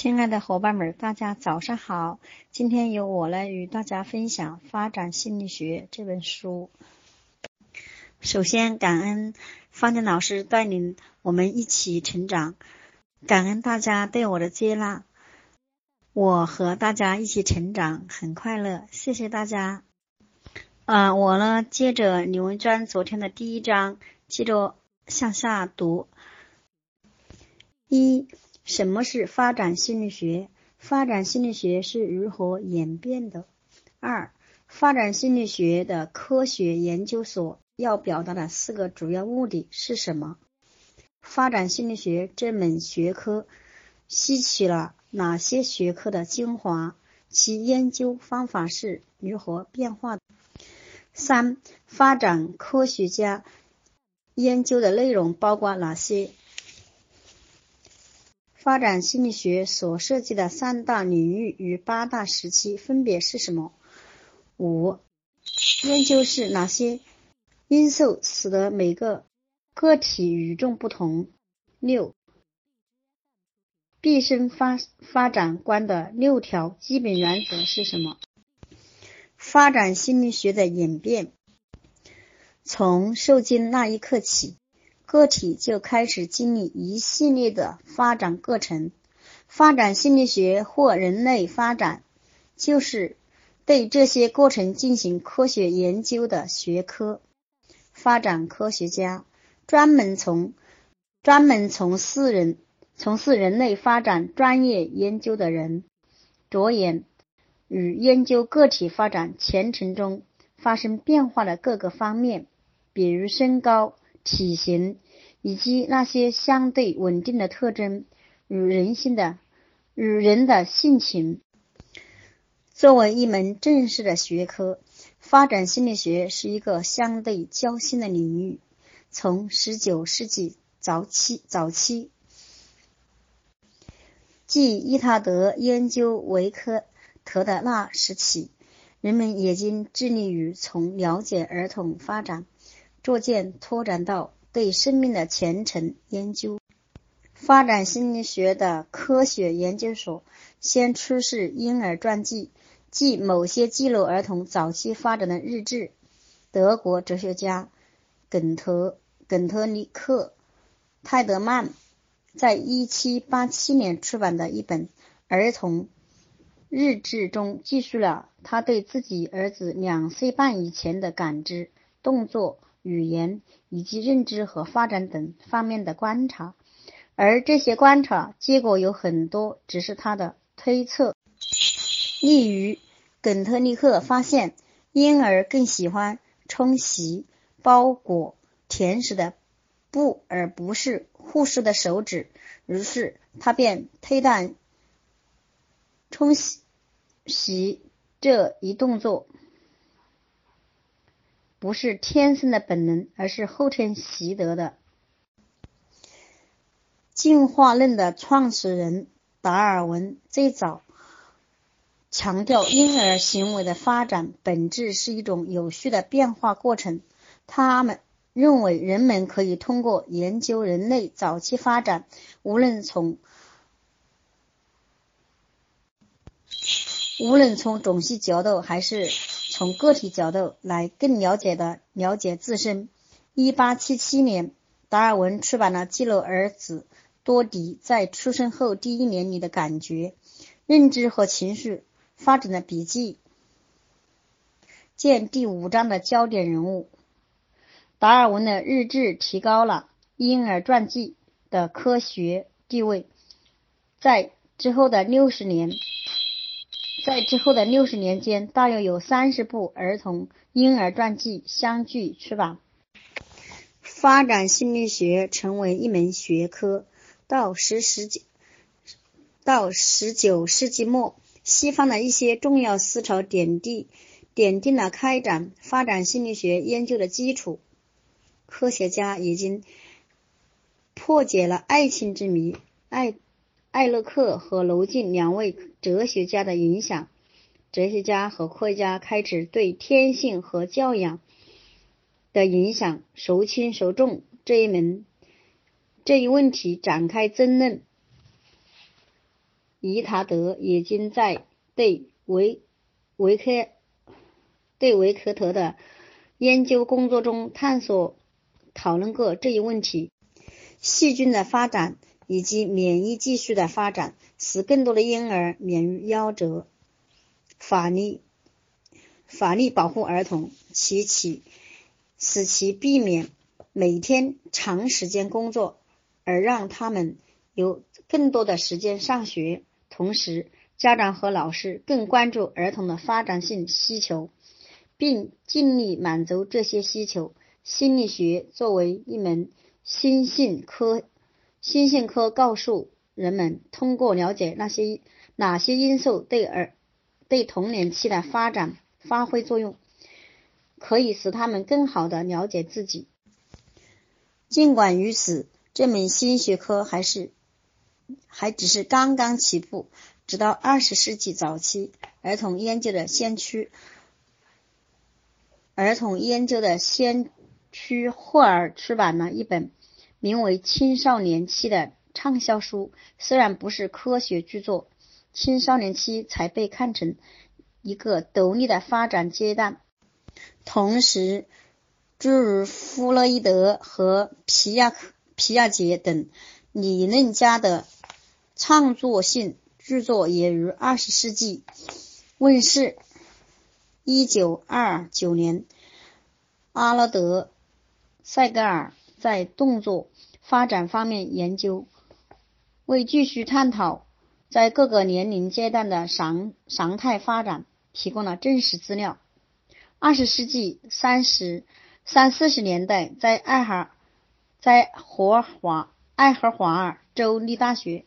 亲爱的伙伴们，大家早上好！今天由我来与大家分享《发展心理学》这本书。首先，感恩方健老师带领我们一起成长，感恩大家对我的接纳，我和大家一起成长，很快乐。谢谢大家。啊，我呢，接着李文娟昨天的第一章，接着向下读。一，什么是发展心理学？发展心理学是如何演变的？二，发展心理学的科学研究所要表达的四个主要目的是什么？发展心理学这门学科吸取了哪些学科的精华？其研究方法是如何变化的？三，发展科学家研究的内容包括哪些？发展心理学所涉及的三大领域与八大时期分别是什么？五、研究是哪些因素使得每个个体与众不同？六、毕生发发展观的六条基本原则是什么？发展心理学的演变，从受精那一刻起。个体就开始经历一系列的发展过程。发展心理学或人类发展，就是对这些过程进行科学研究的学科。发展科学家专门从专门从事人从事人类发展专业研究的人，着眼与研究个体发展前程中发生变化的各个方面，比如身高。体型以及那些相对稳定的特征与人性的与人的性情，作为一门正式的学科，发展心理学是一个相对较新的领域。从十九世纪早期早期，即伊塔德研究维科特的那时起，人们已经致力于从了解儿童发展。逐渐拓展到对生命的前程研究。发展心理学的科学研究所先出示婴儿传记，即某些记录儿童早期发展的日志。德国哲学家耿特耿特尼克泰德曼在一七八七年出版的一本儿童日志中，记述了他对自己儿子两岁半以前的感知、动作。语言以及认知和发展等方面的观察，而这些观察结果有很多只是他的推测。例如，耿特利克发现婴儿更喜欢冲洗、包裹甜食的布，而不是护士的手指，于是他便推断冲洗洗这一动作。不是天生的本能，而是后天习得的。进化论的创始人达尔文最早强调，婴儿行为的发展本质是一种有序的变化过程。他们认为，人们可以通过研究人类早期发展，无论从无论从种系角度还是。从个体角度来更了解的了解自身。一八七七年，达尔文出版了记录儿子多迪在出生后第一年里的感觉、认知和情绪发展的笔记，见第五章的焦点人物。达尔文的日志提高了婴儿传记的科学地位。在之后的六十年。在之后的六十年间，大约有三十部儿童婴儿传记相继出版。发展心理学成为一门学科。到十十九到十九世纪末，西方的一些重要思潮点地点定了开展发展心理学研究的基础。科学家已经破解了爱情之谜。爱。艾勒克和娄静两位哲学家的影响，哲学家和科学家开始对天性和教养的影响孰轻孰重这一门这一问题展开争论。伊塔德已经在对维维克对维克特的研究工作中探索讨论过这一问题。细菌的发展以及免疫技术的发展，使更多的婴儿免于夭折。法律法律保护儿童，其其使其避免每天长时间工作，而让他们有更多的时间上学。同时，家长和老师更关注儿童的发展性需求，并尽力满足这些需求。心理学作为一门心性科，心性科告诉人们，通过了解那些哪些因素对儿对童年期的发展发挥作用，可以使他们更好的了解自己。尽管如此，这门新学科还是。还只是刚刚起步。直到二十世纪早期，儿童研究的先驱，儿童研究的先驱霍尔出版了一本名为《青少年期》的畅销书。虽然不是科学著作，青少年期才被看成一个独立的发展阶段。同时，诸如弗洛伊德和皮亚、皮亚杰等理论家的。创作性著作也于二十世纪问世。一九二九年，阿拉德·塞格尔在动作发展方面研究，为继续探讨在各个年龄阶段的常常态发展提供了真实资料。二十世纪三十三四十年代，在爱荷在霍华爱荷华州立大学。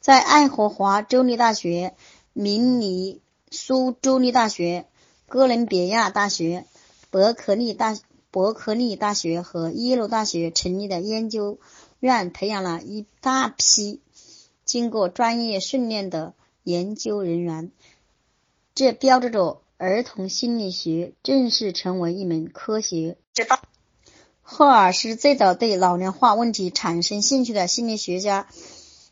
在爱荷华州立大学、明尼苏州立大学、哥伦比亚大学、伯克利大伯克利大学和耶鲁大学成立的研究院，培养了一大批经过专业训练的研究人员。这标志着儿童心理学正式成为一门科学。赫尔是最早对老龄化问题产生兴趣的心理学家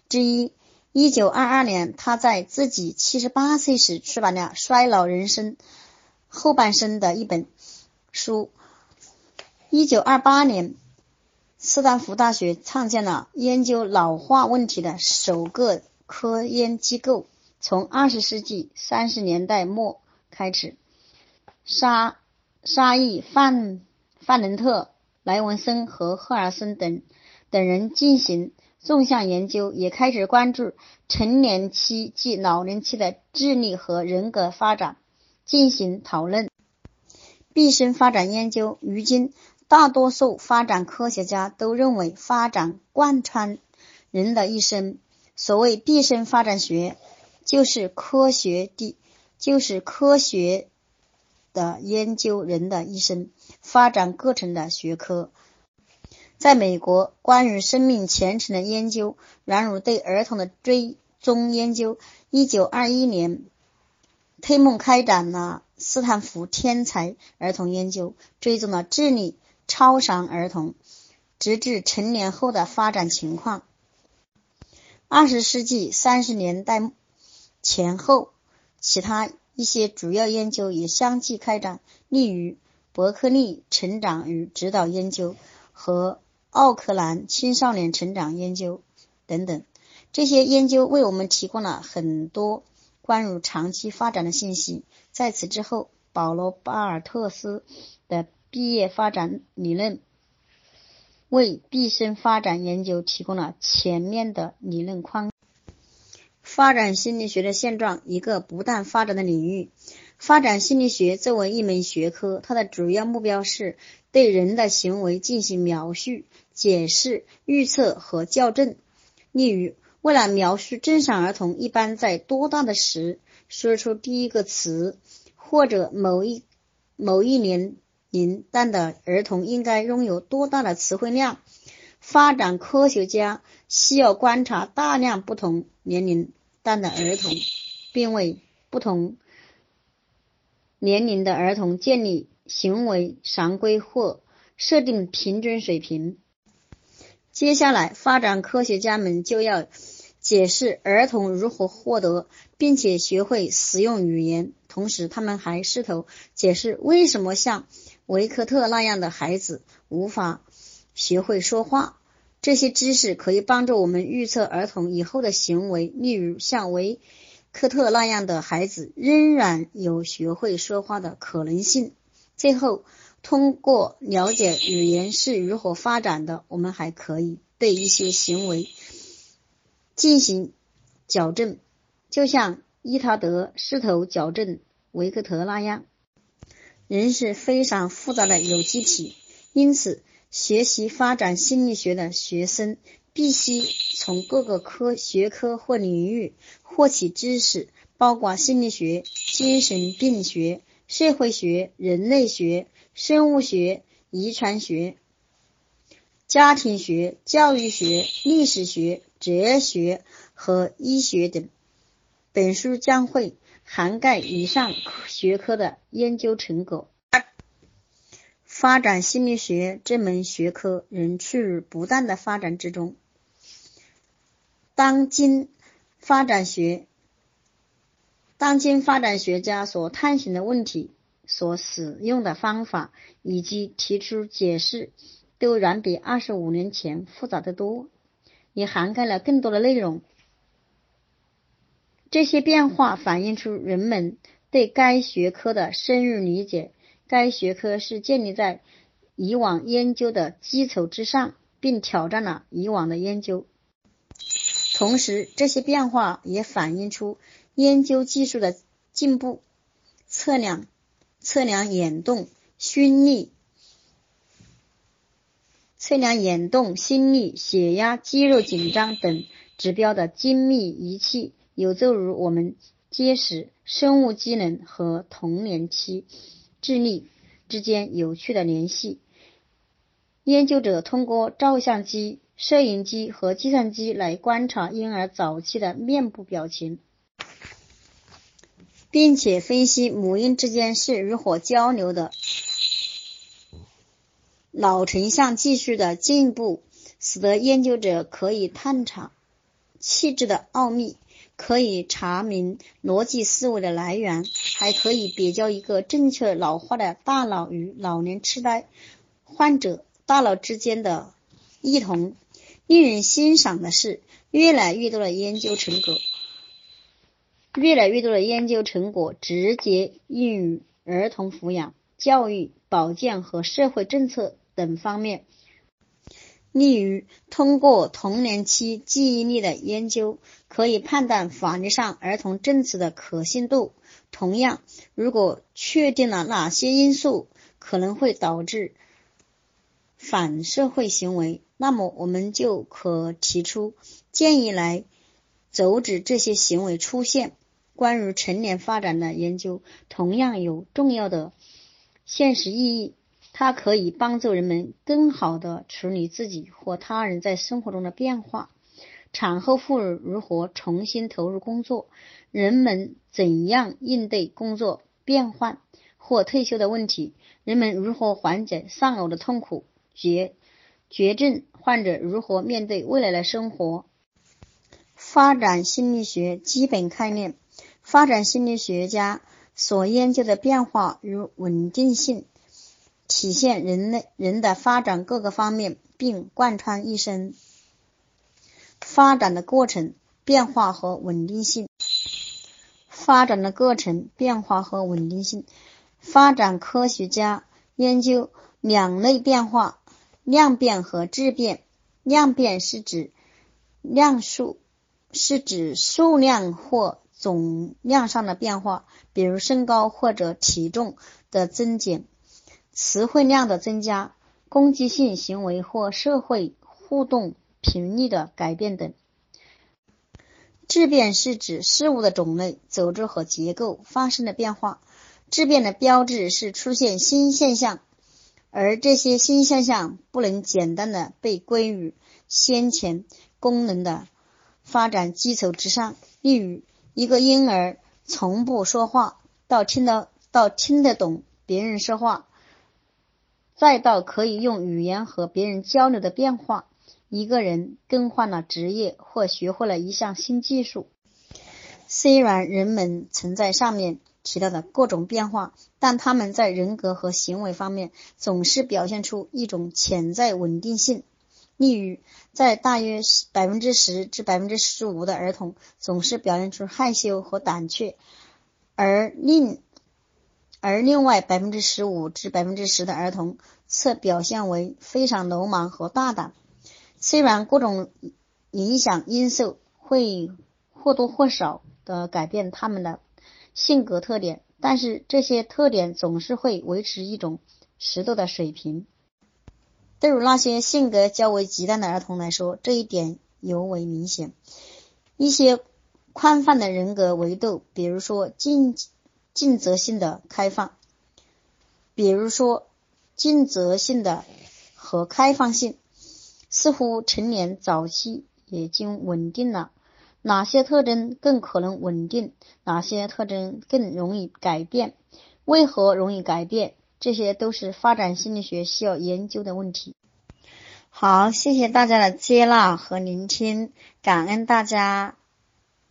之一。一九二二年，他在自己七十八岁时出版了《衰老人生后半生》的一本书。一九二八年，斯坦福大学创建了研究老化问题的首个科研机构。从二十世纪三十年代末开始，沙沙伊范范伦特莱文森和赫尔森等等人进行。纵向研究也开始关注成年期及老年期的智力和人格发展进行讨论。毕生发展研究，如今大多数发展科学家都认为发展贯穿人的一生。所谓毕生发展学，就是科学的，就是科学的研究人的一生发展过程的学科。在美国，关于生命前程的研究，软如对儿童的追踪研究。一九二一年，推梦开展了斯坦福天才儿童研究，追踪了智力超常儿童直至成年后的发展情况。二十世纪三十年代前后，其他一些主要研究也相继开展，例如伯克利成长与指导研究和。奥克兰青少年成长研究等等，这些研究为我们提供了很多关于长期发展的信息。在此之后，保罗·巴尔特斯的毕业发展理论为毕生发展研究提供了全面的理论框。发展心理学的现状，一个不断发展的领域。发展心理学作为一门学科，它的主要目标是对人的行为进行描述。解释、预测和校正。例如，为了描述正常儿童一般在多大的时说出第一个词，或者某一某一年龄段的儿童应该拥有多大的词汇量，发展科学家需要观察大量不同年龄段的儿童，并为不同年龄的儿童建立行为常规或设定平均水平。接下来，发展科学家们就要解释儿童如何获得并且学会使用语言，同时他们还试图解释为什么像维克特那样的孩子无法学会说话。这些知识可以帮助我们预测儿童以后的行为，例如像维克特那样的孩子仍然有学会说话的可能性。最后，通过了解语言是如何发展的，我们还可以对一些行为进行矫正，就像伊塔德试图矫正维克特那样。人是非常复杂的有机体，因此。学习发展心理学的学生必须从各个科学科或领域获取知识，包括心理学、精神病学、社会学、人类学、生物学、遗传学、家庭学、教育学、历史学、哲学和医学等。本书将会涵盖以上学科的研究成果。发展心理学这门学科仍处于不断的发展之中。当今发展学，当今发展学家所探寻的问题、所使用的方法以及提出解释，都远比二十五年前复杂的多，也涵盖了更多的内容。这些变化反映出人们对该学科的深入理解。该学科是建立在以往研究的基础之上，并挑战了以往的研究。同时，这些变化也反映出研究技术的进步。测量、测量眼动、心率、测量眼动、心率、血压、肌肉紧张等指标的精密仪器，有助于我们揭示生物机能和童年期。智力之间有趣的联系。研究者通过照相机、摄影机和计算机来观察婴儿早期的面部表情，并且分析母婴之间是如何交流的。脑成像技术的进步，使得研究者可以探查气质的奥秘。可以查明逻辑思维的来源，还可以比较一个正确老化的大脑与老年痴呆患者大脑之间的异同。令人欣赏的是，越来越多的研究成果，越来越多的研究成果直接应用于儿童抚养、教育、保健和社会政策等方面。例如，通过童年期记忆力的研究，可以判断法律上儿童证词的可信度。同样，如果确定了哪些因素可能会导致反社会行为，那么我们就可提出建议来阻止这些行为出现。关于成年发展的研究同样有重要的现实意义。它可以帮助人们更好地处理自己或他人在生活中的变化。产后妇女如何重新投入工作？人们怎样应对工作变换或退休的问题？人们如何缓解丧偶的痛苦？绝绝症患者如何面对未来的生活？发展心理学基本概念：发展心理学家所研究的变化与稳定性。体现人类人的发展各个方面，并贯穿一生。发展的过程、变化和稳定性。发展的过程、变化和稳定性。发展科学家研究两类变化：量变和质变。量变是指量数，是指数量或总量上的变化，比如身高或者体重的增减。词汇量的增加、攻击性行为或社会互动频率的改变等。质变是指事物的种类、组织和结构发生的变化。质变的标志是出现新现象，而这些新现象不能简单的被归于先前功能的发展基础之上。例如，一个婴儿从不说话到听得到听得懂别人说话。再到可以用语言和别人交流的变化，一个人更换了职业或学会了一项新技术。虽然人们曾在上面提到的各种变化，但他们在人格和行为方面总是表现出一种潜在稳定性。例如，在大约百分之十至百分之十五的儿童总是表现出害羞和胆怯，而另而另外百分之十五至百分之十的儿童则表现为非常鲁莽和大胆。虽然各种影响因素会或多或少的改变他们的性格特点，但是这些特点总是会维持一种适度的水平。对于那些性格较为极端的儿童来说，这一点尤为明显。一些宽泛的人格维度，比如说尽尽责性的开放，比如说尽责性的和开放性，似乎成年早期已经稳定了。哪些特征更可能稳定？哪些特征更容易改变？为何容易改变？这些都是发展心理学需要研究的问题。好，谢谢大家的接纳和聆听，感恩大家。